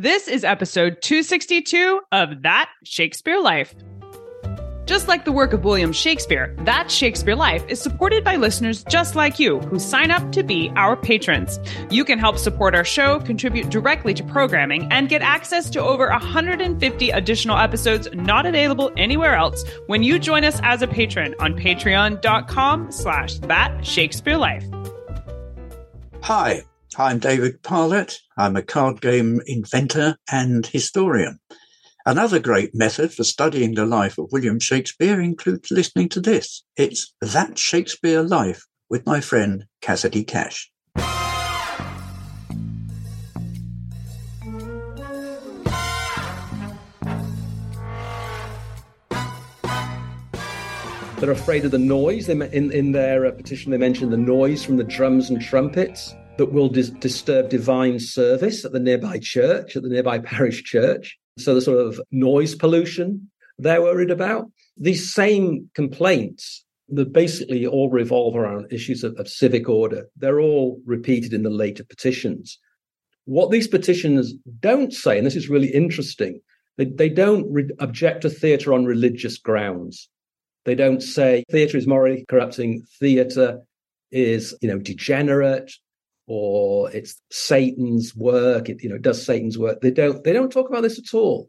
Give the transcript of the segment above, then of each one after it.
This is episode 262 of That Shakespeare Life. Just like the work of William Shakespeare, That Shakespeare Life is supported by listeners just like you who sign up to be our patrons. You can help support our show, contribute directly to programming, and get access to over 150 additional episodes not available anywhere else when you join us as a patron on patreon.com slash that Shakespeare Life. Hi, I'm David Parlett. I'm a card game inventor and historian. Another great method for studying the life of William Shakespeare includes listening to this. It's That Shakespeare Life with my friend Cassidy Cash. They're afraid of the noise. They, in, in their uh, petition, they mention the noise from the drums and trumpets that will dis- disturb divine service at the nearby church, at the nearby parish church. So the sort of noise pollution they're worried about. These same complaints that basically all revolve around issues of, of civic order. They're all repeated in the later petitions. What these petitions don't say, and this is really interesting, they, they don't re- object to theatre on religious grounds. They don't say theatre is morally corrupting, theatre is, you know, degenerate, or it's Satan's work. It, you know, does Satan's work. They don't. They don't talk about this at all.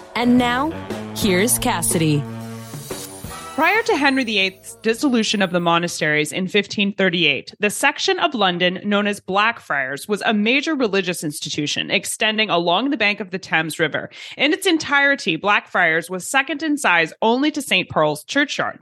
And now, here's Cassidy. Prior to Henry VIII's dissolution of the monasteries in 1538, the section of London known as Blackfriars was a major religious institution extending along the bank of the Thames River. In its entirety, Blackfriars was second in size only to St. Paul's Churchyard.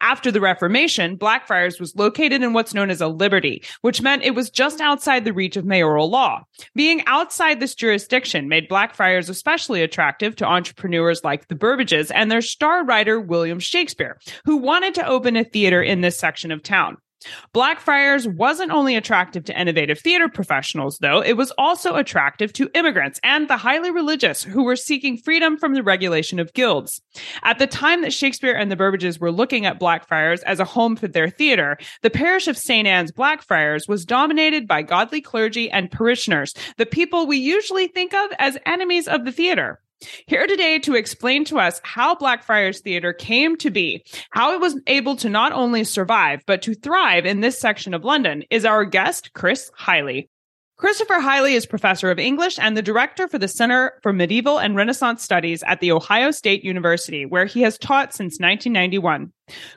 After the Reformation, Blackfriars was located in what's known as a liberty, which meant it was just outside the reach of mayoral law. Being outside this jurisdiction made Blackfriars especially attractive to entrepreneurs like the Burbages and their star writer William Shakespeare, who wanted to open a theater in this section of town. Blackfriars wasn't only attractive to innovative theater professionals, though, it was also attractive to immigrants and the highly religious who were seeking freedom from the regulation of guilds. At the time that Shakespeare and the Burbages were looking at Blackfriars as a home for their theater, the parish of St. Anne's Blackfriars was dominated by godly clergy and parishioners, the people we usually think of as enemies of the theater. Here today to explain to us how Blackfriars Theater came to be, how it was able to not only survive, but to thrive in this section of London is our guest, Chris Highley. Christopher Highley is professor of English and the director for the Center for Medieval and Renaissance Studies at The Ohio State University, where he has taught since 1991.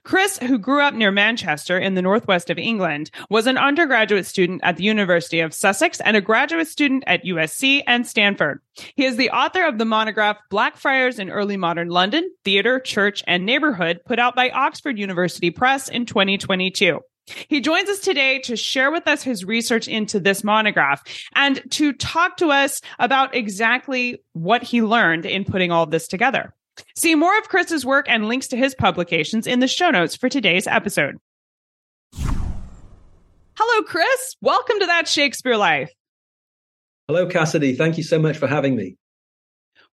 Chris, who grew up near Manchester in the northwest of England, was an undergraduate student at the University of Sussex and a graduate student at USC and Stanford. He is the author of the monograph Blackfriars in Early Modern London, Theatre, Church, and Neighborhood, put out by Oxford University Press in 2022. He joins us today to share with us his research into this monograph and to talk to us about exactly what he learned in putting all this together. See more of Chris's work and links to his publications in the show notes for today's episode. Hello, Chris. Welcome to That Shakespeare Life. Hello, Cassidy. Thank you so much for having me.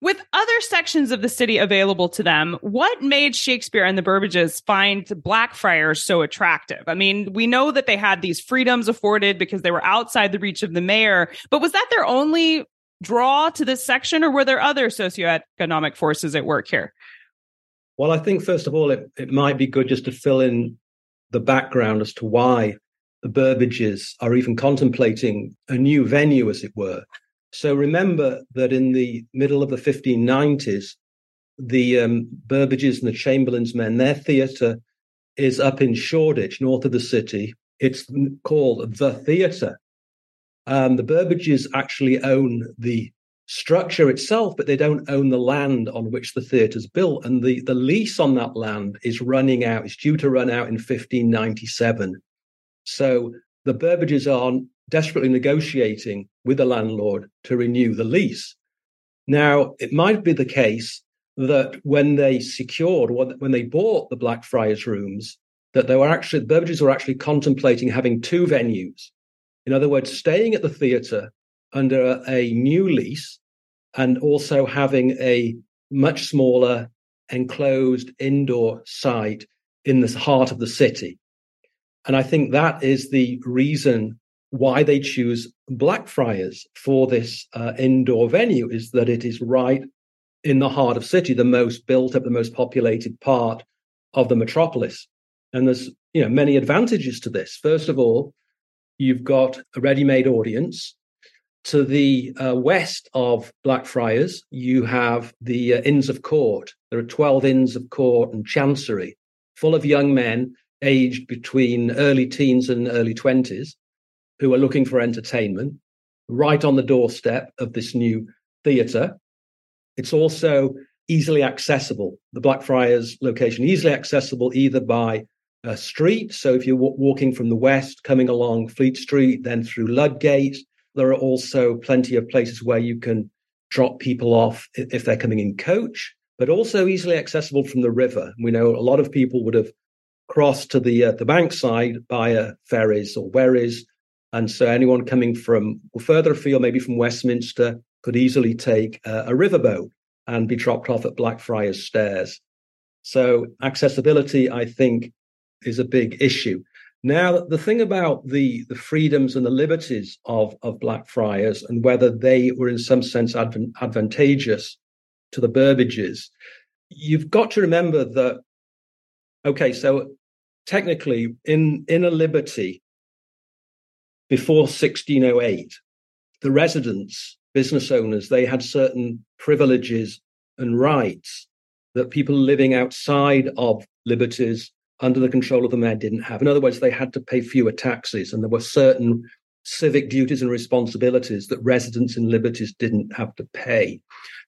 With other sections of the city available to them, what made Shakespeare and the Burbages find Blackfriars so attractive? I mean, we know that they had these freedoms afforded because they were outside the reach of the mayor, but was that their only draw to this section, or were there other socioeconomic forces at work here? Well, I think, first of all, it, it might be good just to fill in the background as to why the Burbages are even contemplating a new venue, as it were. So remember that in the middle of the 1590s, the um, Burbages and the Chamberlain's men, their theatre is up in Shoreditch, north of the city. It's called the Theatre. Um, the Burbages actually own the structure itself, but they don't own the land on which the theatre's built. And the, the lease on that land is running out, it's due to run out in 1597. So the Burbages are desperately negotiating with the landlord to renew the lease. Now, it might be the case that when they secured, when they bought the Blackfriars rooms, that they were actually, Burbages were actually contemplating having two venues. In other words, staying at the theatre under a new lease and also having a much smaller enclosed indoor site in the heart of the city. And I think that is the reason why they choose Blackfriars for this uh, indoor venue is that it is right in the heart of city, the most built up, the most populated part of the metropolis. And there's you know many advantages to this. First of all, you've got a ready-made audience. To the uh, west of Blackfriars, you have the uh, Inns of Court. There are 12 Inns of Court and Chancery, full of young men aged between early teens and early 20s who are looking for entertainment, right on the doorstep of this new theatre. It's also easily accessible. The Blackfriars location easily accessible either by a street. So if you're w- walking from the west, coming along Fleet Street, then through Ludgate, there are also plenty of places where you can drop people off if they're coming in coach, but also easily accessible from the river. We know a lot of people would have crossed to the uh, the bankside via ferries or wherries, and so anyone coming from further afield, maybe from Westminster, could easily take uh, a riverboat and be dropped off at Blackfriars Stairs. So accessibility, I think, is a big issue. Now, the thing about the, the freedoms and the liberties of, of Blackfriars and whether they were in some sense adv- advantageous to the Burbages, you've got to remember that, okay, so technically in, in a liberty before 1608, the residents business owners, they had certain privileges and rights that people living outside of liberties under the control of the mayor didn't have. In other words, they had to pay fewer taxes, and there were certain civic duties and responsibilities that residents in liberties didn't have to pay.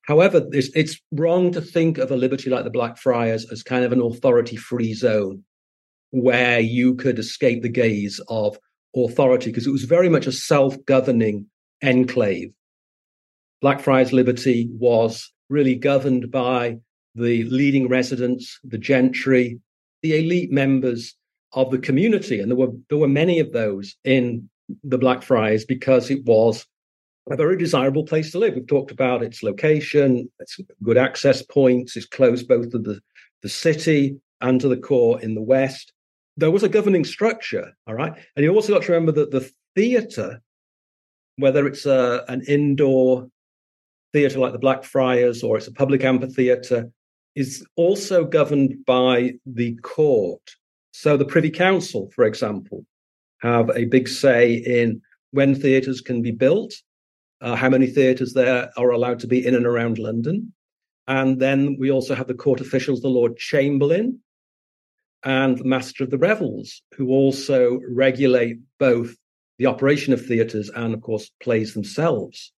However, it's, it's wrong to think of a liberty like the Blackfriars as kind of an authority free zone where you could escape the gaze of authority, because it was very much a self governing enclave Blackfriars Liberty was really governed by the leading residents, the gentry, the elite members of the community. And there were there were many of those in the Blackfriars because it was a very desirable place to live. We've talked about its location, its good access points, it's close both to the, the city and to the core in the west. There was a governing structure, all right? And you also got to remember that the theatre, whether it's a, an indoor theatre like the Blackfriars or it's a public amphitheatre, is also governed by the court. So the Privy Council, for example, have a big say in when theatres can be built, uh, how many theatres there are allowed to be in and around London. And then we also have the court officials, the Lord Chamberlain and the Master of the Revels, who also regulate both the operation of theatres and, of course, plays themselves.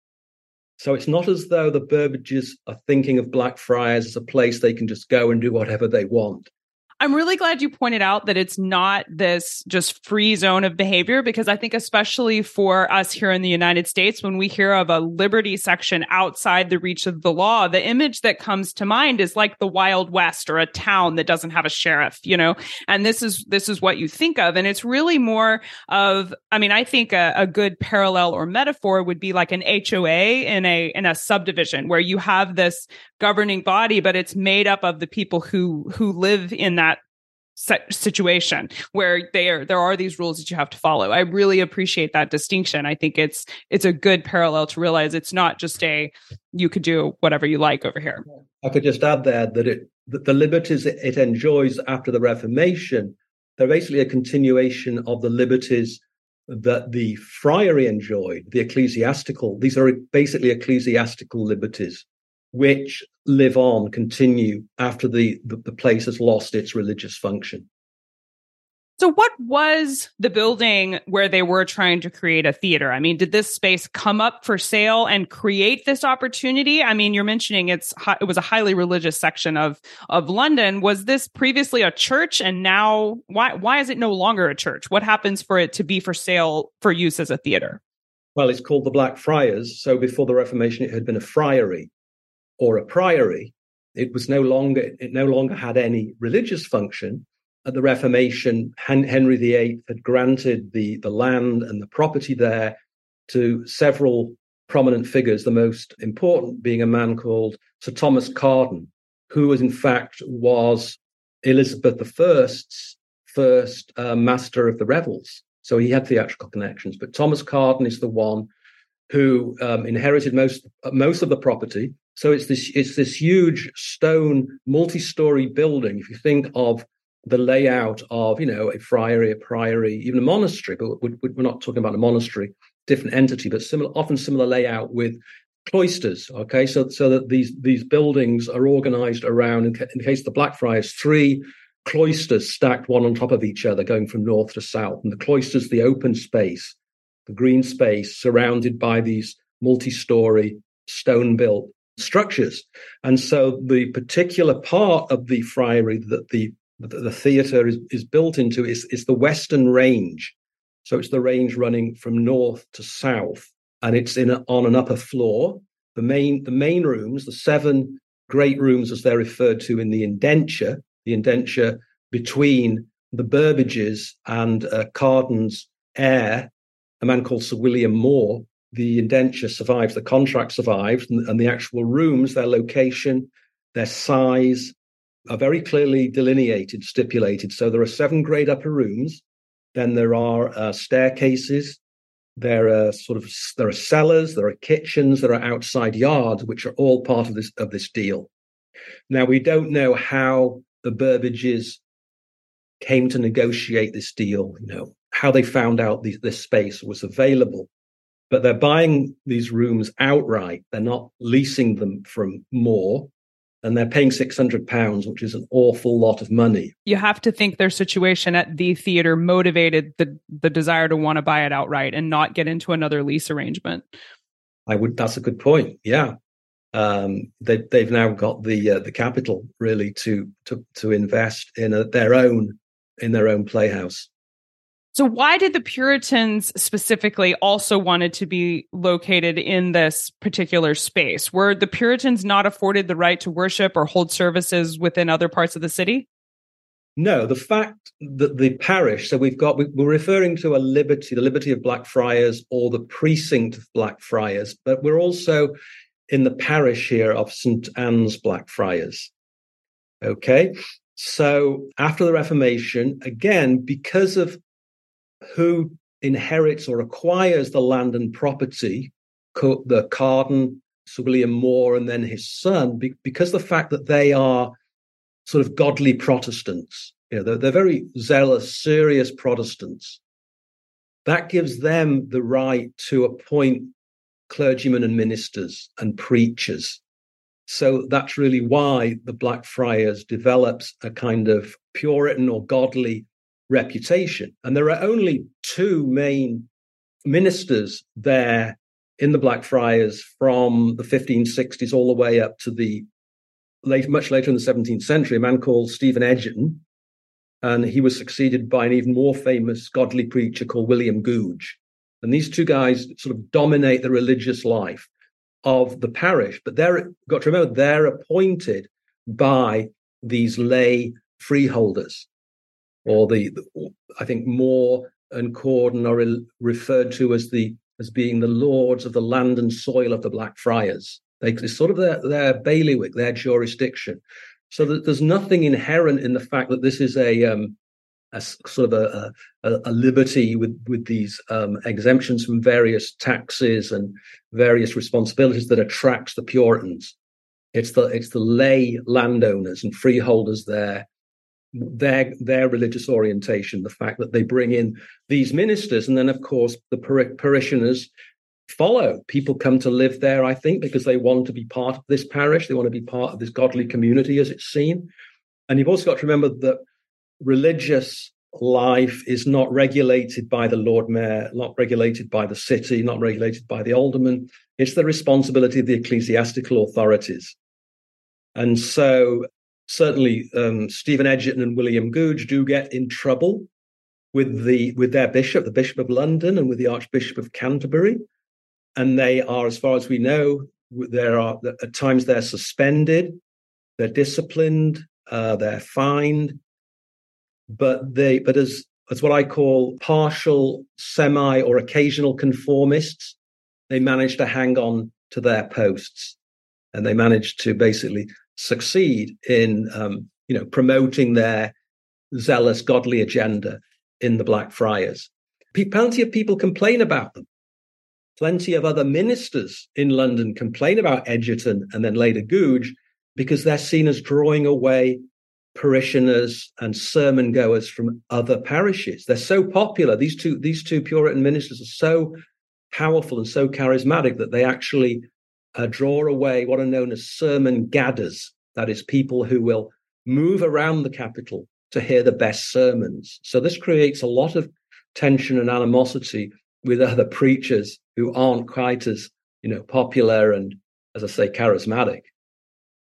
So it's not as though the Burbages are thinking of Blackfriars as a place they can just go and do whatever they want. I'm really glad you pointed out that it's not this just free zone of behavior because I think, especially for us here in the United States, when we hear of a liberty section outside the reach of the law, the image that comes to mind is like the Wild West or a town that doesn't have a sheriff, you know? And this is, this is what you think of. And it's really more of, I mean, I think a, a good parallel or metaphor would be like an HOA in a, in a subdivision where you have this governing body, but it's made up of the people who, who live in that situation where there there are these rules that you have to follow. I really appreciate that distinction. I think it's it's a good parallel to realize it's not just a you could do whatever you like over here. I could just add there that it that the liberties it enjoys after the Reformation they're basically a continuation of the liberties that the friary enjoyed, the ecclesiastical. These are basically ecclesiastical liberties which live on, continue after the, the, the place has lost its religious function. So, what was the building where they were trying to create a theater? I mean, did this space come up for sale and create this opportunity? I mean, you're mentioning it's it was a highly religious section of of London. Was this previously a church, and now why why is it no longer a church? What happens for it to be for sale for use as a theater? Well, it's called the Black Friars. So before the Reformation, it had been a friary or a priory. It was no longer it no longer had any religious function at the Reformation, Henry VIII had granted the, the land and the property there to several prominent figures, the most important being a man called Sir Thomas Cawarden, who was in fact was Elizabeth I's first uh, master of the revels. So he had theatrical connections. But Thomas Cawarden is the one who um, inherited most most of the property. So it's this it's this huge stone multi-story building. If you think of the layout of, you know, a friary, a priory, even a monastery, but we're not talking about a monastery, different entity, but similar, often similar layout with cloisters. Okay, so so that these these buildings are organized around, in, in the case of the Blackfriars, three cloisters stacked one on top of each other, going from north to south, and the cloisters, the open space, the green space, surrounded by these multi-story stone-built structures. And so the particular part of the friary that the the, the theatre is, is built into is, is the Western Range. So it's the range running from north to south, and it's in a, on an upper floor. The main the main rooms, the seven great rooms as they're referred to in the indenture, the indenture between the Burbages and uh, Cawarden's heir, a man called Sir William More. The indenture survives, the contract survives, and, and the actual rooms, their location, their size, are very clearly delineated, stipulated. So there are seven grade upper rooms. Then there are uh, staircases. There are sort of there are cellars. There are kitchens. There are outside yards, which are all part of this of this deal. Now we don't know how the Burbages came to negotiate this deal. You know how they found out the, this space was available, but they're buying these rooms outright. They're not leasing them from More and they're paying 600 pounds which is an awful lot of money. You have to think their situation at the theater motivated the the desire to want to buy it outright and not get into another lease arrangement. I would that's a good point yeah. Um, they, they've now got the uh, the capital really to to to invest in a, their own in their own playhouse so why did the Puritans specifically also wanted to be located in this particular space? Were the Puritans not afforded the right to worship or hold services within other parts of the city? No, the fact that the parish, so we've got, we're referring to a liberty, the liberty of Blackfriars or the precinct of Blackfriars, but we're also in the parish here of St. Anne's Blackfriars. Okay. So after the Reformation, again, because of who inherits or acquires the land and property, the Cawarden, Sir William More, and then his son, because the fact that they are sort of godly Protestants, you know, they're, they're very zealous, serious Protestants. That gives them the right to appoint clergymen and ministers and preachers. So that's really why the Blackfriars develops a kind of Puritan or godly reputation. And there are only two main ministers there in the Blackfriars from the 1560s all the way up to the late, much later in the 17th century, a man called Stephen Egerton. And he was succeeded by an even more famous godly preacher called William Gouge. And these two guys sort of dominate the religious life of the parish. But they're got to remember they're appointed by these lay freeholders or the, I think More and Cawarden are referred to as the as being the lords of the land and soil of the Blackfriars. They, it's sort of their, their bailiwick, their jurisdiction. So that there's nothing inherent in the fact that this is a um, a sort of a, a, a, liberty with with these um, exemptions from various taxes and various responsibilities that attracts the Puritans. It's the it's the lay landowners and freeholders there their their religious orientation, the fact that they bring in these ministers, and then of course the par- parishioners follow. People come to live there, I think, because they want to be part of this parish. They want to be part of this godly community, as it's seen. And you've also got to remember that religious life is not regulated by the Lord Mayor, not regulated by the city, not regulated by the alderman. It's the responsibility of the ecclesiastical authorities. And so, certainly, um, Stephen Egerton and William Gouge do get in trouble with the with their bishop, the Bishop of London, and with the Archbishop of Canterbury, and they are, as far as we know, there are at times they're suspended, they're disciplined, uh, they're fined, but they but as as what I call partial, semi, or occasional conformists, they manage to hang on to their posts, and they manage to basically succeed in um, you know promoting their zealous godly agenda in the Black Blackfriars. Plenty of people complain about them. Plenty of other ministers in London complain about Egerton and then later Gouge because they're seen as drawing away parishioners and sermon goers from other parishes. They're so popular. These two, these two Puritan ministers are so powerful and so charismatic that they actually uh, draw away what are known as sermon gadders. That is, people who will move around the capital to hear the best sermons. So this creates a lot of tension and animosity with other preachers who aren't quite as, you know, popular and, as I say, charismatic.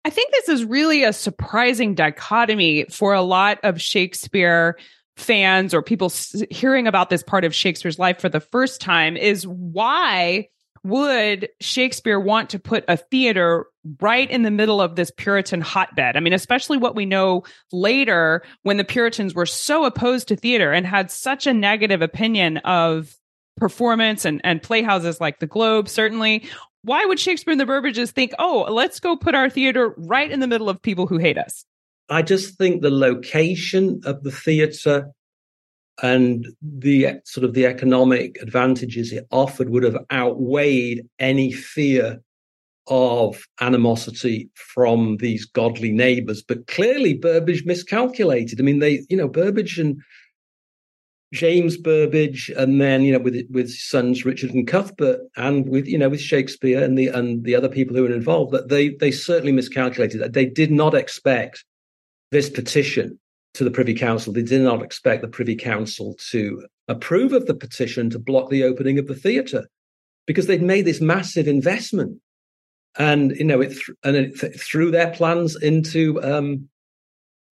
I think this is really a surprising dichotomy for a lot of Shakespeare fans or people hearing about this part of Shakespeare's life for the first time is why would Shakespeare want to put a theater right in the middle of this Puritan hotbed? I mean, especially what we know later when the Puritans were so opposed to theater and had such a negative opinion of performance and, and playhouses like the Globe, certainly, why would Shakespeare and the Burbages think, oh, let's go put our theater right in the middle of people who hate us? I just think the location of the theatre and the sort of the economic advantages it offered would have outweighed any fear of animosity from these godly neighbors. But clearly, Burbage miscalculated. I mean, they, you know, Burbage and James Burbage, and then you know with with sons Richard and Cuthbert, and with you know with Shakespeare and the and the other people who were involved, that they they certainly miscalculated that they did not expect this petition to the Privy Council. They did not expect the Privy Council to approve of the petition to block the opening of the theatre because they'd made this massive investment, and you know it th- and it th- threw their plans into um,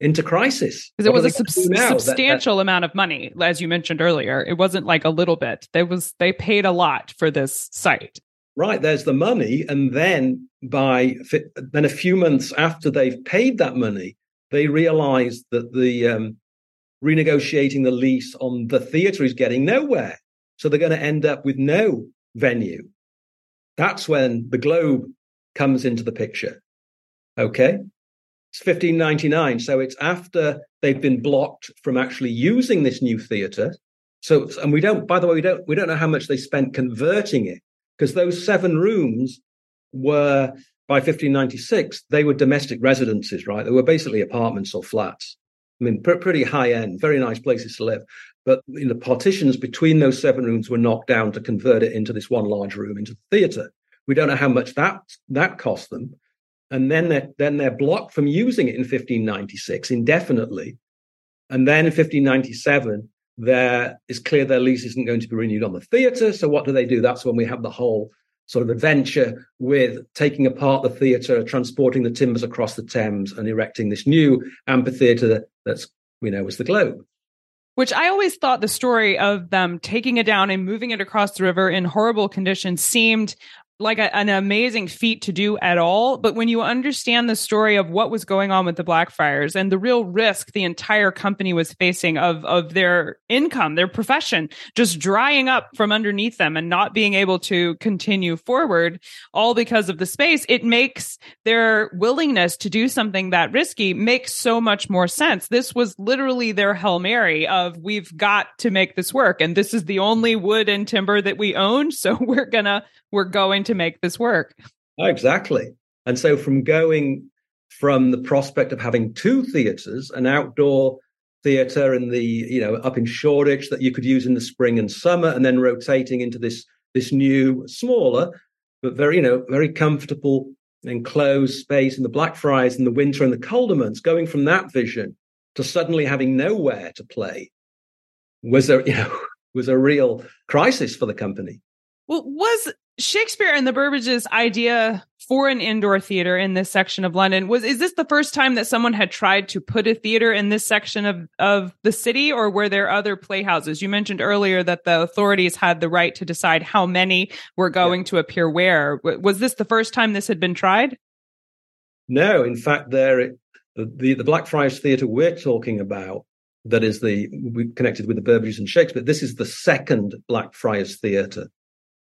into crisis. Because it was a sub- substantial that, that, amount of money, as you mentioned earlier. It wasn't like a little bit. There was they paid a lot for this site. Right, there's the money, and then by then a few months after they've paid that money, they realise that the um, renegotiating the lease on the theatre is getting nowhere. So they're going to end up with no venue. That's when the Globe comes into the picture. Okay. It's 1599. So it's after they've been blocked from actually using this new theatre. So, and we don't, by the way, we don't, we don't know how much they spent converting it because those seven rooms were by 1596, they were domestic residences, right? They were basically apartments or flats. I mean, pr- pretty high end, very nice places to live. But you know, the partitions between those seven rooms were knocked down to convert it into this one large room into the theatre. We don't know how much that that cost them and then they're, then they're blocked from using it in 1596 indefinitely. And then in 1597, there is clear their lease isn't going to be renewed on the theatre. So what do they do? That's when we have the whole sort of adventure with taking apart the theatre, transporting the timbers across the Thames, and erecting this new amphitheatre that's we know as the Globe. Which I always thought the story of them taking it down and moving it across the river in horrible conditions seemed like a, an amazing feat to do at all. But when you understand the story of what was going on with the Blackfriars and the real risk the entire company was facing of, of their income, their profession just drying up from underneath them and not being able to continue forward, all because of the space, it makes their willingness to do something that risky makes so much more sense. This was literally their Hail Mary of we've got to make this work. And this is the only wood and timber that we own. So we're gonna we're going to make this work. Oh, exactly. And so from going from the prospect of having two theatres, an outdoor theatre in the, you know, up in Shoreditch that you could use in the spring and summer, and then rotating into this this new, smaller, but very, you know, very comfortable enclosed space in the Blackfriars in the winter and the months. going from that vision to suddenly having nowhere to play was a you know was a real crisis for the company. Well, was Shakespeare and the Burbages idea for an indoor theater in this section of London was is this the first time that someone had tried to put a theater in this section of of the city or were there other playhouses? You mentioned earlier that the authorities had the right to decide how many were going yeah. to appear where. Was this the first time this had been tried? No, in fact there the, the, the Blackfriars Theatre we're talking about that is the connected with the Burbages and Shakespeare. This is the second Blackfriars Theatre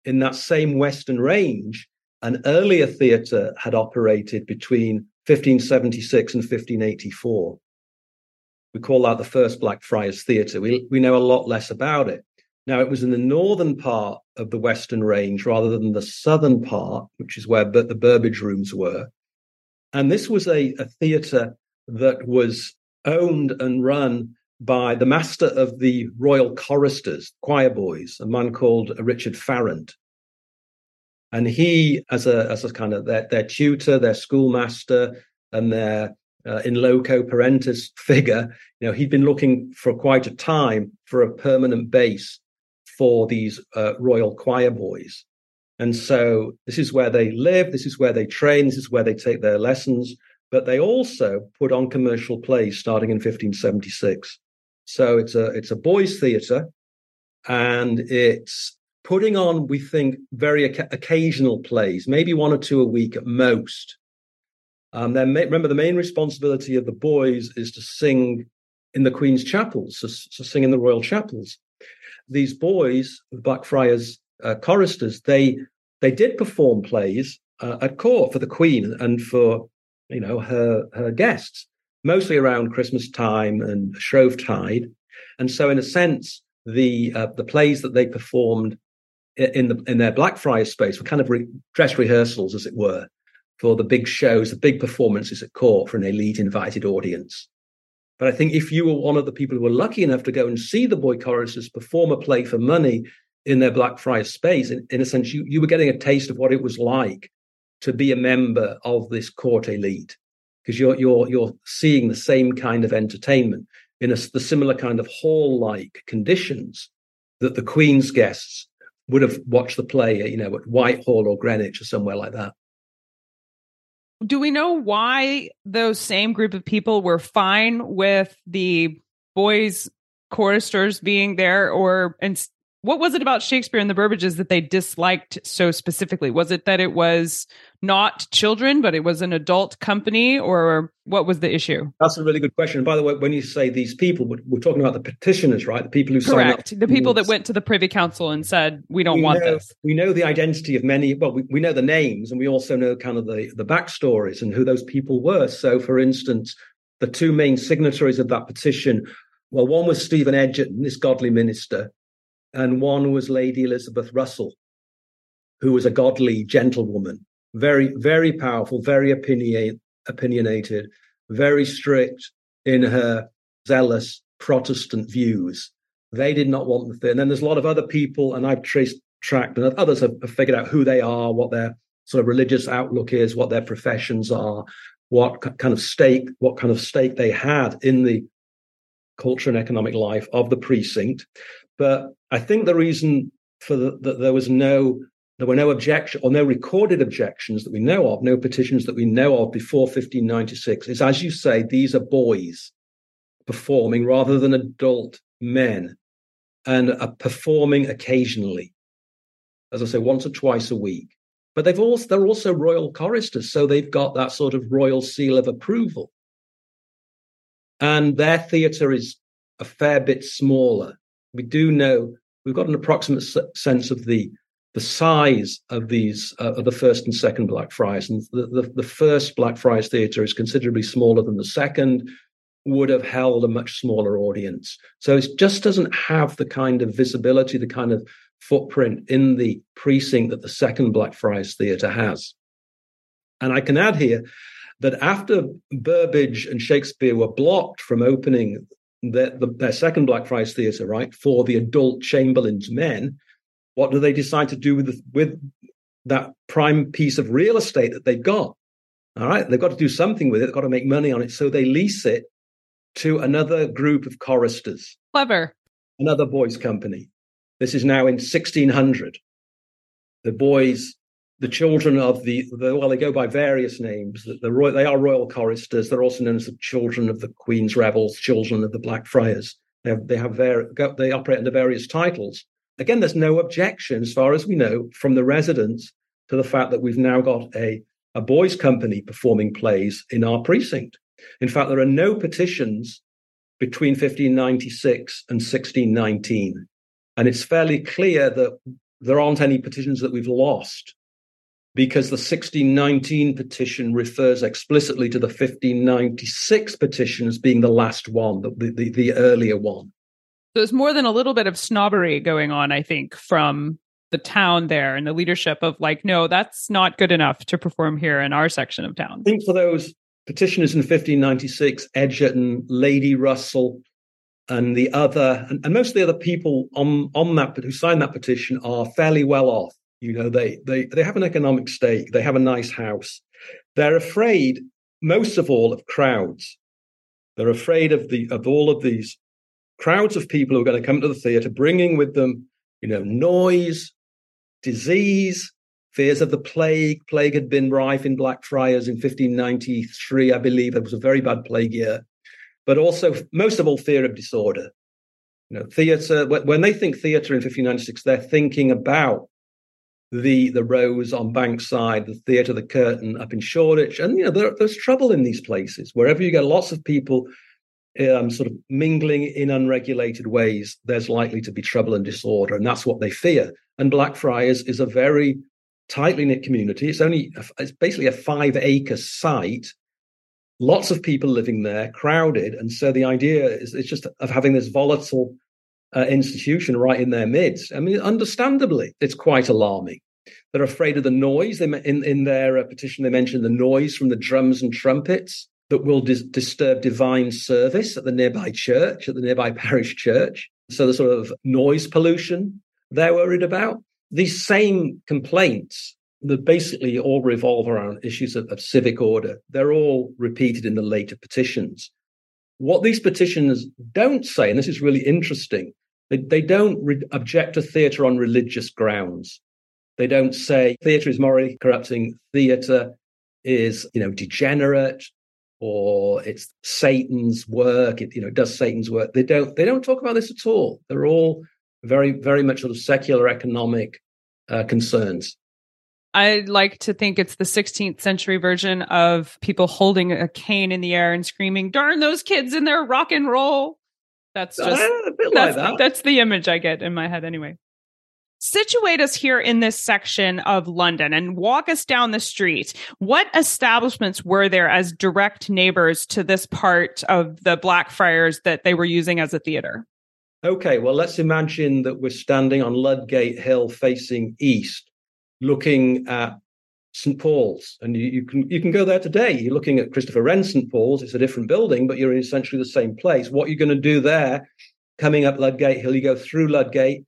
in that same Western range, an earlier theatre had operated between 1576 and 1584. We call that the first Blackfriars Theatre. We, we know a lot less about it. Now, it was in the northern part of the Western Range rather than the southern part, which is where the Burbage rooms were. And this was a, a theatre that was owned and run by the master of the royal choristers, choir boys, a man called Richard Farrant. And he, as a as a kind of their, their tutor, their schoolmaster, and their uh, in loco parentis figure, you know, he'd been looking for quite a time for a permanent base for these uh, royal choir boys. And so this is where they live, this is where they train, this is where they take their lessons. But they also put on commercial plays starting in 1576. So it's a it's a boys' theatre, and it's putting on, we think, very occasional plays, maybe one or two a week at most. Um, then remember, the main responsibility of the boys is to sing in the Queen's chapels, to, sing in the royal chapels. These boys, the Blackfriars uh, choristers, they they did perform plays uh, at court for the Queen and for you know her her guests mostly around Christmas time and Shrovetide. And so, in a sense, the uh, the plays that they performed in the in their Blackfriars space were kind of re- dress rehearsals, as it were, for the big shows, the big performances at court for an elite invited audience. But I think if you were one of the people who were lucky enough to go and see the boy choristers perform a play for money in their Blackfriars space, in, in a sense, you, you were getting a taste of what it was like to be a member of this court elite because you're you're you're seeing the same kind of entertainment in a, the similar kind of hall-like conditions that the Queen's guests would have watched the play, you know, at Whitehall or Greenwich or somewhere like that. Do we know why those same group of people were fine with the boys choristers being there or and what was it about Shakespeare and the Burbages that they disliked so specifically? Was it that it was not children, but it was an adult company, or what was the issue? That's a really good question. And by the way, when you say these people, we're, talking about the petitioners, right? The people who correct, the people that went to the Privy Council and said, "We don't we want know, this." We know the identity of many. Well, we, we know the names, and we also know kind of the the backstories and who those people were. So, for instance, the two main signatories of that petition. Well, one was Stephen Egerton, this godly minister, and one was Lady Elizabeth Russell, who was a godly gentlewoman, very, very powerful, very opinion, opinionated, very strict in her zealous Protestant views. They did not want the thing. And then there's a lot of other people, and I've traced tracked, and others have figured out who they are, what their sort of religious outlook is, what their professions are, what kind of stake, what kind of stake they had in the culture and economic life of the precinct. But I think the reason for the, that there was no there were no objection or no recorded objections that we know of, no petitions that we know of before 1596 is as you say, these are boys performing rather than adult men and are performing occasionally. As I say, once or twice a week. But they've also they're also royal choristers, so they've got that sort of royal seal of approval. And their theatre is a fair bit smaller we do know we've got an approximate sense of the the size of these uh, of the first and second Blackfriars, and the, the, the first Blackfriars Theatre is considerably smaller than the second. Would have held a much smaller audience, so it just doesn't have the kind of visibility, the kind of footprint in the precinct that the second Blackfriars Theatre has. And I can add here that after Burbage and Shakespeare were blocked from opening their, the, their second Blackfriars Theatre, right, for the adult Chamberlain's men, what do they decide to do with the, with that prime piece of real estate that they've got? All right, they've got to do something with it. They've got to make money on it, so they lease it to another group of choristers. Clever. another boys' company. This is now in 1600. The boys, the children of the, the well, they go by various names. The, the they are royal choristers. They're also known as the children of the Queen's Revels, children of the Black Friars. They have, they have var- they operate under various titles. Again, there's no objection, as far as we know, from the residents to the fact that we've now got a, a boys' company performing plays in our precinct. In fact, there are no petitions between 1596 and 1619. And it's fairly clear that there aren't any petitions that we've lost because the 1619 petition refers explicitly to the 1596 petition as being the last one, the, the, the earlier one. So there's more than a little bit of snobbery going on, I think, from the town there and the leadership of like, no, that's not good enough to perform here in our section of town. I think for those petitioners in 1596, Egerton, Lady Russell, and the other, and, and, most of the other people on on that who signed that petition are fairly well off. You know, they they they have an economic stake, they have a nice house. They're afraid, most of all, of crowds. They're afraid of the of all of these crowds of people who are going to come to the theatre, bringing with them, you know, noise, disease, fears of the plague. Plague had been rife in Blackfriars in 1593, I believe. It was a very bad plague year. But also, most of all, fear of disorder. You know, theatre, when they think theatre in 1596, they're thinking about the the Rose on Bankside, the Theatre the Curtain up in Shoreditch. And, you know, there, there's trouble in these places. Wherever you get lots of people um, sort of mingling in unregulated ways, there's likely to be trouble and disorder. And that's what they fear. And Blackfriars is a very tightly knit community. It's only it's basically a five acre site. Lots of people living there, crowded, and so the idea is it's just of having this volatile uh, institution right in their midst. I mean, understandably, it's quite alarming. They're afraid of the noise. They in in their uh, petition they mentioned the noise from the drums and trumpets that will dis- disturb divine service at the nearby church, at the nearby parish church. So the sort of noise pollution they're worried about these same complaints that basically all revolve around issues of, of, civic order. They're all repeated in the later petitions. What these petitions don't say, and this is really interesting, they, they don't re- object to theatre on religious grounds. They don't say theatre is morally corrupting, theatre is, you know, degenerate, or it's Satan's work. It, you know, it does Satan's work. They don't. They don't talk about this at all. They're all very, very much sort of secular economic uh, concerns. I like to think it's the 16th century version of people holding a cane in the air and screaming, "Darn those kids in their rock and roll!" That's just uh, that's, like that. that's the image I get in my head anyway. Situate us here in this section of London and walk us down the street. What establishments were there as direct neighbors to this part of the Blackfriars that they were using as a theater? Okay, well, let's imagine that we're standing on Ludgate Hill facing east, looking at St. Paul's. And you, you, can you can go there today. You're looking at Christopher Wren St. Paul's. It's a different building, but you're in essentially the same place. What you're going to do there, coming up Ludgate Hill, you go through Ludgate,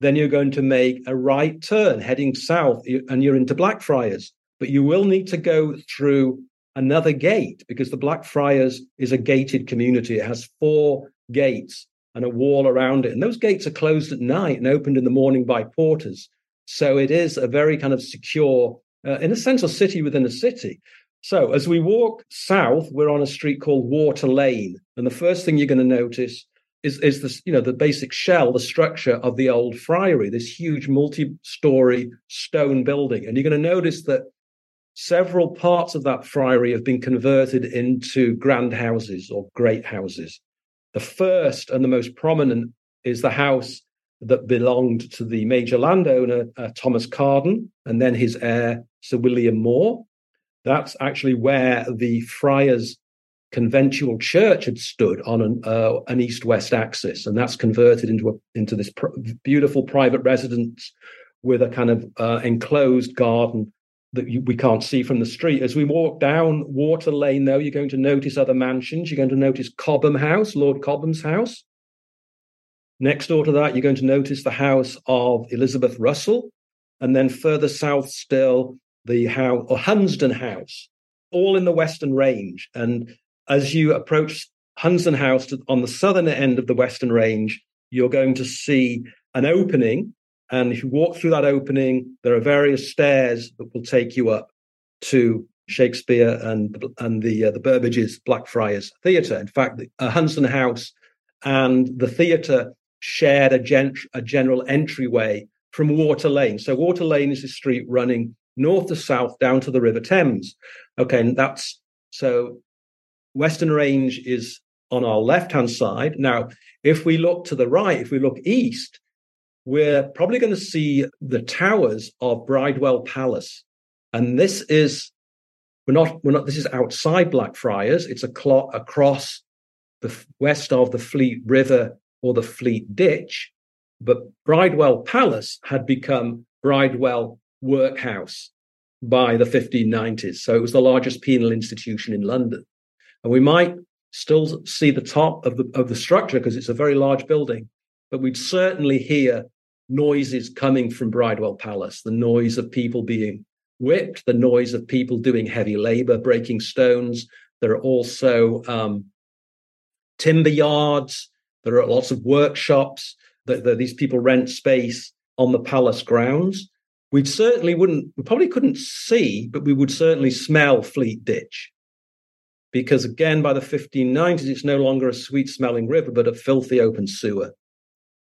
then you're going to make a right turn heading south, and you're into Blackfriars. But you will need to go through another gate because the Blackfriars is a gated community. It has four gates and a wall around it. And those gates are closed at night and opened in the morning by porters. So it is a very kind of secure, uh, in a sense, a city within a city. So as we walk south, we're on a street called Water Lane. And the first thing you're going to notice is, is this, you know, the basic shell, the structure of the old friary, this huge multi-story stone building. And you're going to notice that several parts of that friary have been converted into grand houses or great houses. The first and the most prominent is the house that belonged to the major landowner, uh, Thomas Cawarden, and then his heir, Sir William More. That's actually where the Friars conventual church had stood on an, uh, an east-west axis, and that's converted into a, into this pr- beautiful private residence with a kind of uh, enclosed garden that you, we can't see from the street. As we walk down Water Lane, though, you're going to notice other mansions. You're going to notice Cobham House, Lord Cobham's house. Next door to that, you're going to notice the house of Elizabeth Russell. And then further south still, the house, or Hunsdon House, all in the Western Range. And as you approach Hunsdon House to, on the southern end of the Western Range, you're going to see an opening. And if you walk through that opening, there are various stairs that will take you up to Shakespeare and and the uh, the Burbage's Blackfriars Theatre. In fact, the uh, Hunsdon House and the theatre shared a, gen- a general entryway from Water Lane. So Water Lane is a street running north to south down to the River Thames. Okay, and that's so Western Range is on our left hand side. Now, if we look to the right, if we look east, we're probably going to see the towers of Bridewell Palace. And this is we're not we're not this is outside Blackfriars. It's a clock across the west of the Fleet River or the Fleet Ditch. But Bridewell Palace had become Bridewell Workhouse by the 1590s. So it was the largest penal institution in London. And we might still see the top of the of the structure because it's a very large building, but we'd certainly hear noises coming from Bridewell Palace, the noise of people being whipped, the noise of people doing heavy labor, breaking stones. There are also um, timber yards. There are lots of workshops that, that these people rent space on the palace grounds. We certainly wouldn't, we probably couldn't see, but we would certainly smell Fleet Ditch because again, by the 1590s, it's no longer a sweet smelling river, but a filthy open sewer.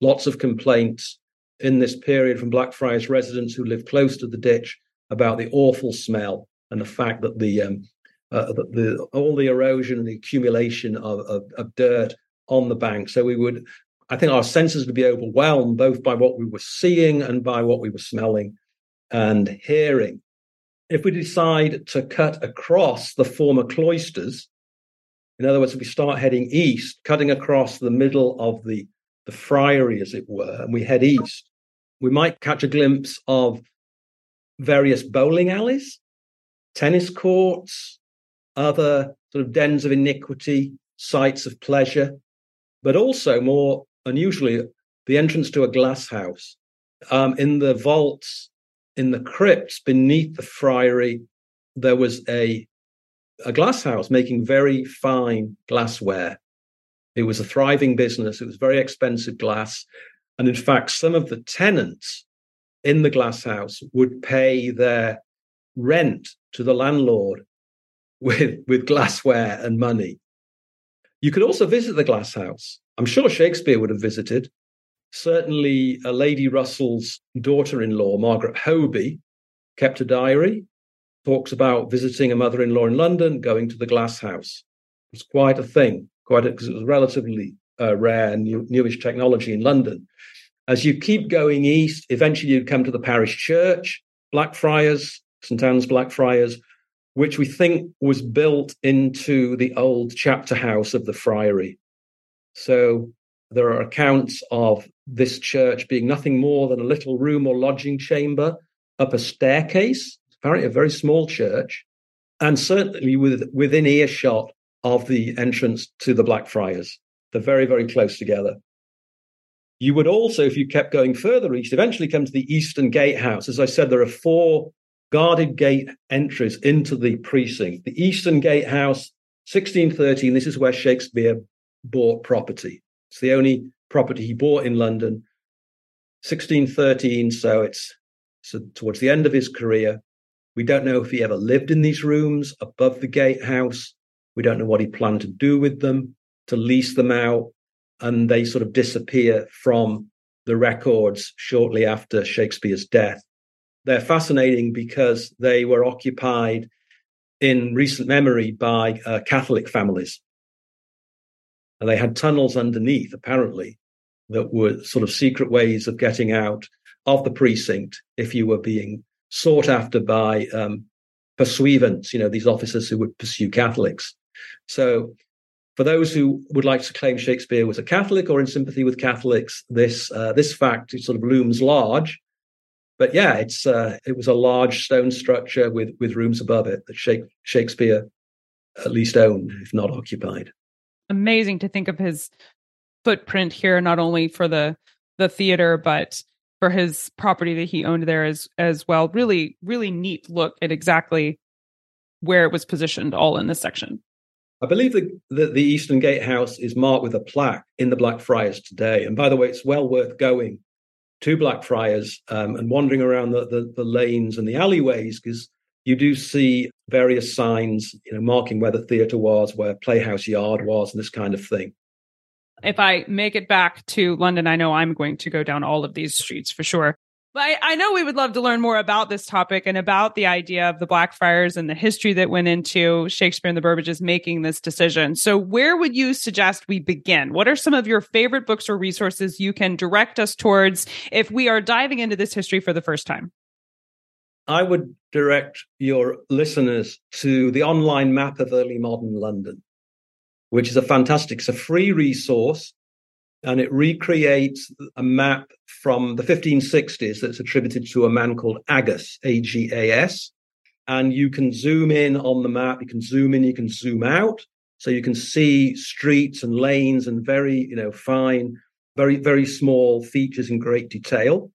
Lots of complaints in this period from Blackfriars residents who live close to the ditch about the awful smell and the fact that the, um, uh, the, the, all the erosion and the accumulation of, of, of dirt on the bank. So we would, I think our senses would be overwhelmed both by what we were seeing and by what we were smelling and hearing if we decide to cut across the former cloisters, in other words, if we start heading east, cutting across the middle of the, the friary, as it were, and we head east, we might catch a glimpse of various bowling alleys, tennis courts, other sort of dens of iniquity, sites of pleasure, but also more unusually, the entrance to a glass house. Um, in the vaults in the crypts beneath the friary, there was a a glass house making very fine glassware. It was a thriving business. It was very expensive glass. And in fact, some of the tenants in the glass house would pay their rent to the landlord with, with glassware and money. You could also visit the glass house. I'm sure Shakespeare would have visited certainly uh, Lady Russell's daughter in law, Margaret Hoby, kept a diary, talks about visiting a mother in law in London, going to the glass house. It was quite a thing, quite because it was relatively uh, rare new, newish technology in London. As you keep going east, eventually you'd come to the parish church, Blackfriars, St Anne's Blackfriars, which we think was built into the old chapter house of the friary. So there are accounts of this church being nothing more than a little room or lodging chamber up a staircase, apparently a very small church, and certainly with, within earshot of the entrance to the Blackfriars. They're very, very close together. You would also, if you kept going further east, eventually come to the Eastern Gatehouse. As I said, there are four guarded gate entries into the precinct. The Eastern Gatehouse, 1613, this is where Shakespeare bought property. It's the only property he bought in London, 1613. So it's so towards the end of his career. We don't know if he ever lived in these rooms above the gatehouse. We don't know what he planned to do with them, to lease them out. And they sort of disappear from the records shortly after Shakespeare's death. They're fascinating because they were occupied in recent memory by uh, Catholic families. And they had tunnels underneath, apparently, that were sort of secret ways of getting out of the precinct if you were being sought after by um, pursuivants, you know, these officers who would pursue Catholics. So, for those who would like to claim Shakespeare was a Catholic or in sympathy with Catholics, this uh, this fact sort of looms large. But yeah, it's uh, it was a large stone structure with with rooms above it that Shakespeare at least owned, if not occupied amazing to think of his footprint here, not only for the the theater, but for his property that he owned there as as well. Really, really neat look at exactly where it was positioned all in this section. I believe that the, the, Eastern Gatehouse is marked with a plaque in the Blackfriars today. And by the way, it's well worth going to Blackfriars um, and wandering around the, the, the lanes and the alleyways because you do see various signs, you know, marking where the theatre was, where Playhouse Yard was, and this kind of thing. If I make it back to London, I know I'm going to go down all of these streets for sure. But I, I know we would love to learn more about this topic and about the idea of the Blackfriars and the history that went into Shakespeare and the Burbages making this decision. So, where would you suggest we begin? What are some of your favorite books or resources you can direct us towards if we are diving into this history for the first time? I would direct your listeners to the online map of early modern London, which is a fantastic, it's a free resource and it recreates a map from the 1560s that's attributed to a man called Agas, A G A S. And you can zoom in on the map, you can zoom in, you can zoom out. So you can see streets and lanes and very, you know, fine, very, very small features in great detail.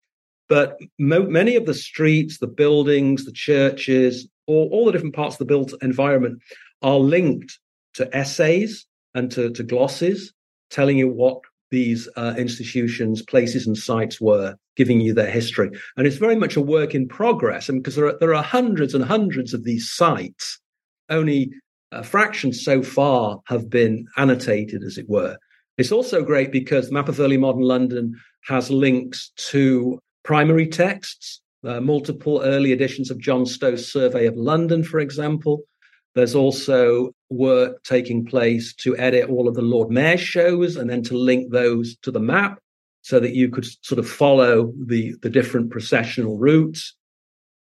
But mo- many of the streets, the buildings, the churches, all, all the different parts of the built environment are linked to essays and to, to glosses telling you what these uh, institutions, places, and sites were, giving you their history. And it's very much a work in progress. And because there are, there are hundreds and hundreds of these sites, only a fraction so far have been annotated, as it were. It's also great because the Map of Early Modern London has links to primary texts, uh, multiple early editions of John Stow's Survey of London, for example. There's also work taking place to edit all of the Lord Mayor shows and then to link those to the map so that you could sort of follow the, the different processional routes.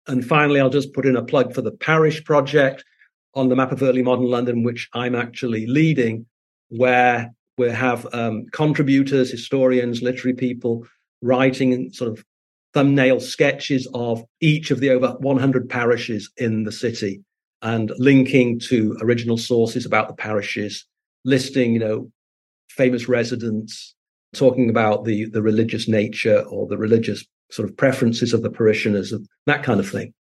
And finally, I'll just put in a plug for the parish project on the map of early modern London, which I'm actually leading, where we have um, contributors, historians, literary people writing sort of thumbnail sketches of each of the over 100 parishes in the city and linking to original sources about the parishes, listing, you know, famous residents, talking about the the religious nature or the religious sort of preferences of the parishioners, that kind of thing.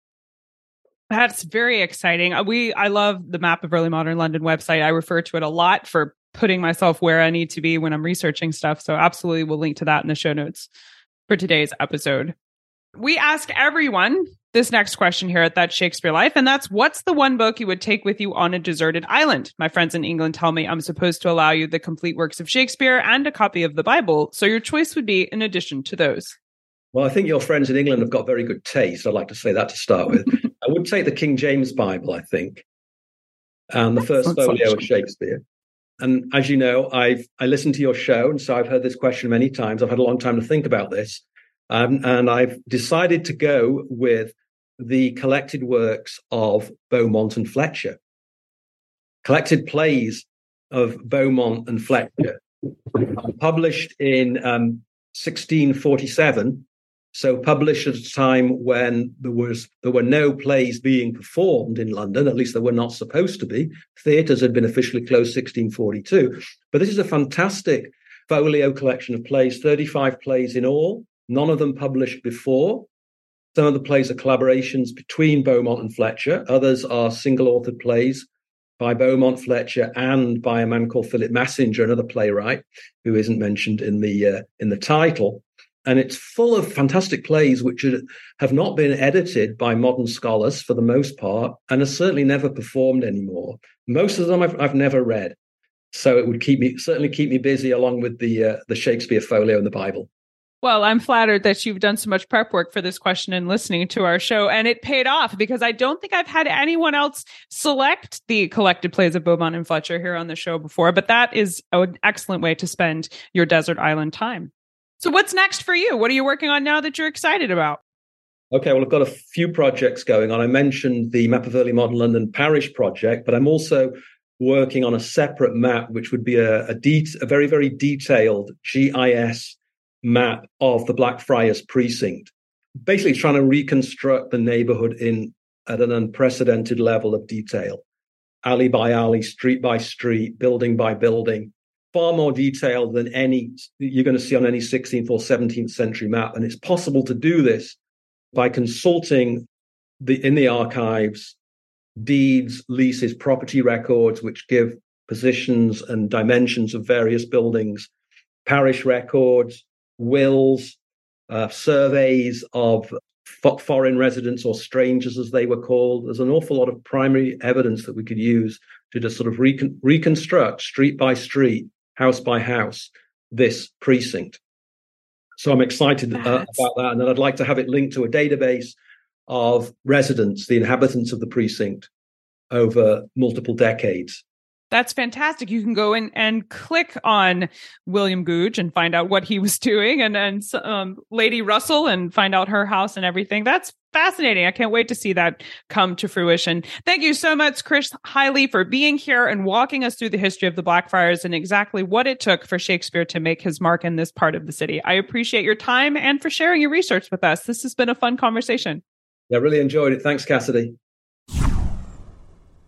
That's very exciting. We I love the map of early modern London website. I refer to it a lot for putting myself where I need to be when I'm researching stuff. So absolutely we'll link to that in the show notes for today's episode. We ask everyone this next question here at That Shakespeare Life, and that's what's the one book you would take with you on a deserted island? My friends in England tell me I'm supposed to allow you the complete works of Shakespeare and a copy of the Bible, so your choice would be in addition to those. Well, I think your friends in England have got very good taste. I'd like to say that to start with. I would take the King James Bible, I think, and the first folio of Shakespeare. And as you know, I've I listened to your show, and so I've heard this question many times. I've had a long time to think about this. Um, and I've decided to go with the collected works of Beaumont and Fletcher. Collected plays of Beaumont and Fletcher, published in um, 1647. So published at a time when there was there were no plays being performed in London, at least there were not supposed to be. Theatres had been officially closed 1642. But this is a fantastic folio collection of plays, 35 plays in all, none of them published before. Some of the plays are collaborations between Beaumont and Fletcher. Others are single authored plays by Beaumont Fletcher and by a man called Philip Massinger, another playwright who isn't mentioned in the uh, in the title. And it's full of fantastic plays which have not been edited by modern scholars for the most part, and are certainly never performed anymore. Most of them I've, I've never read, so it would keep me certainly keep me busy along with the uh, the Shakespeare folio and the Bible. Well, I'm flattered that you've done so much prep work for this question and listening to our show, and it paid off because I don't think I've had anyone else select the collected plays of Beaumont and Fletcher here on the show before, but that is an excellent way to spend your desert island time. So, what's next for you? What are you working on now that you're excited about? Okay, well, I've got a few projects going on. I mentioned the Map of Early Modern London Parish project, but I'm also working on a separate map, which would be a, a, de- a very, very detailed GIS map of the Blackfriars precinct, basically trying to reconstruct the neighborhood in at an unprecedented level of detail, alley by alley, street by street, building by building, far more detail than any you're going to see on any 16th or 17th century map. And it's possible to do this by consulting the in the archives deeds, leases, property records, which give positions and dimensions of various buildings, parish records, wills, uh, surveys of foreign residents or strangers, as they were called. There's an awful lot of primary evidence that we could use to just sort of recon- reconstruct street by street, house by house, this precinct. So I'm excited uh, about that. And then I'd like to have it linked to a database of residents, the inhabitants of the precinct over multiple decades. That's fantastic. You can go in and click on William Gouge and find out what he was doing, and and um, Lady Russell and find out her house and everything. That's fascinating. I can't wait to see that come to fruition. Thank you so much, Chris Highley, for being here and walking us through the history of the Blackfriars and exactly what it took for Shakespeare to make his mark in this part of the city. I appreciate your time and for sharing your research with us. This has been a fun conversation. Yeah, really enjoyed it. Thanks, Cassidy.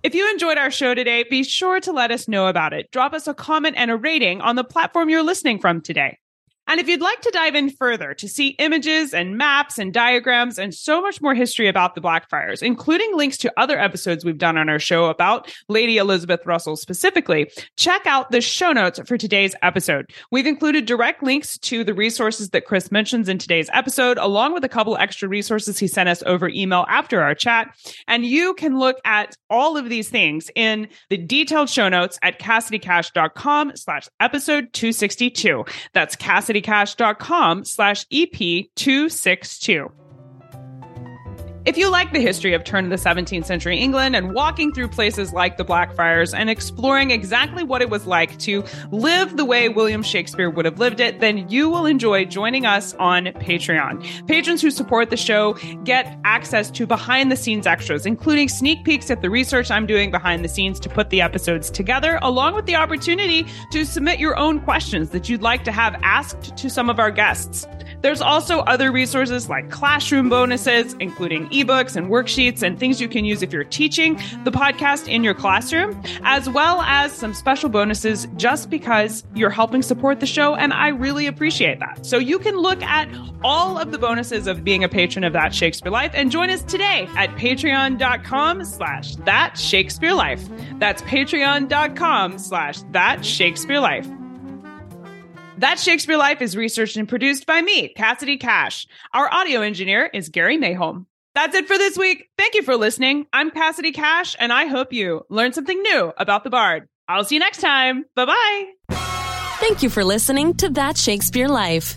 If you enjoyed our show today, be sure to let us know about it. Drop us a comment and a rating on the platform you're listening from today. And if you'd like to dive in further to see images and maps and diagrams and so much more history about the Blackfriars, including links to other episodes we've done on our show about Lady Elizabeth Russell specifically, check out the show notes for today's episode. We've included direct links to the resources that Chris mentions in today's episode, along with a couple extra resources he sent us over email after our chat. And you can look at all of these things in the detailed show notes at CassidyCash.com slash episode 262. That's Cassidy citycash.com slash EP262. If you like the history of turn of the 17th century England and walking through places like the Blackfriars and exploring exactly what it was like to live the way William Shakespeare would have lived it, then you will enjoy joining us on Patreon. Patrons who support the show get access to behind the scenes extras, including sneak peeks at the research I'm doing behind the scenes to put the episodes together, along with the opportunity to submit your own questions that you'd like to have asked to some of our guests. There's also other resources like classroom bonuses, including ebooks and worksheets and things you can use if you're teaching the podcast in your classroom, as well as some special bonuses just because you're helping support the show. And I really appreciate that. So you can look at all of the bonuses of being a patron of That Shakespeare Life and join us today at patreon.com slash that Shakespeare Life. That's patreon.com slash that Shakespeare Life. That Shakespeare Life is researched and produced by me, Cassidy Cash. Our audio engineer is Gary Mayholm. That's it for this week. Thank you for listening. I'm Cassidy Cash, and I hope you learned something new about the Bard. I'll see you next time. Bye bye. Thank you for listening to That Shakespeare Life.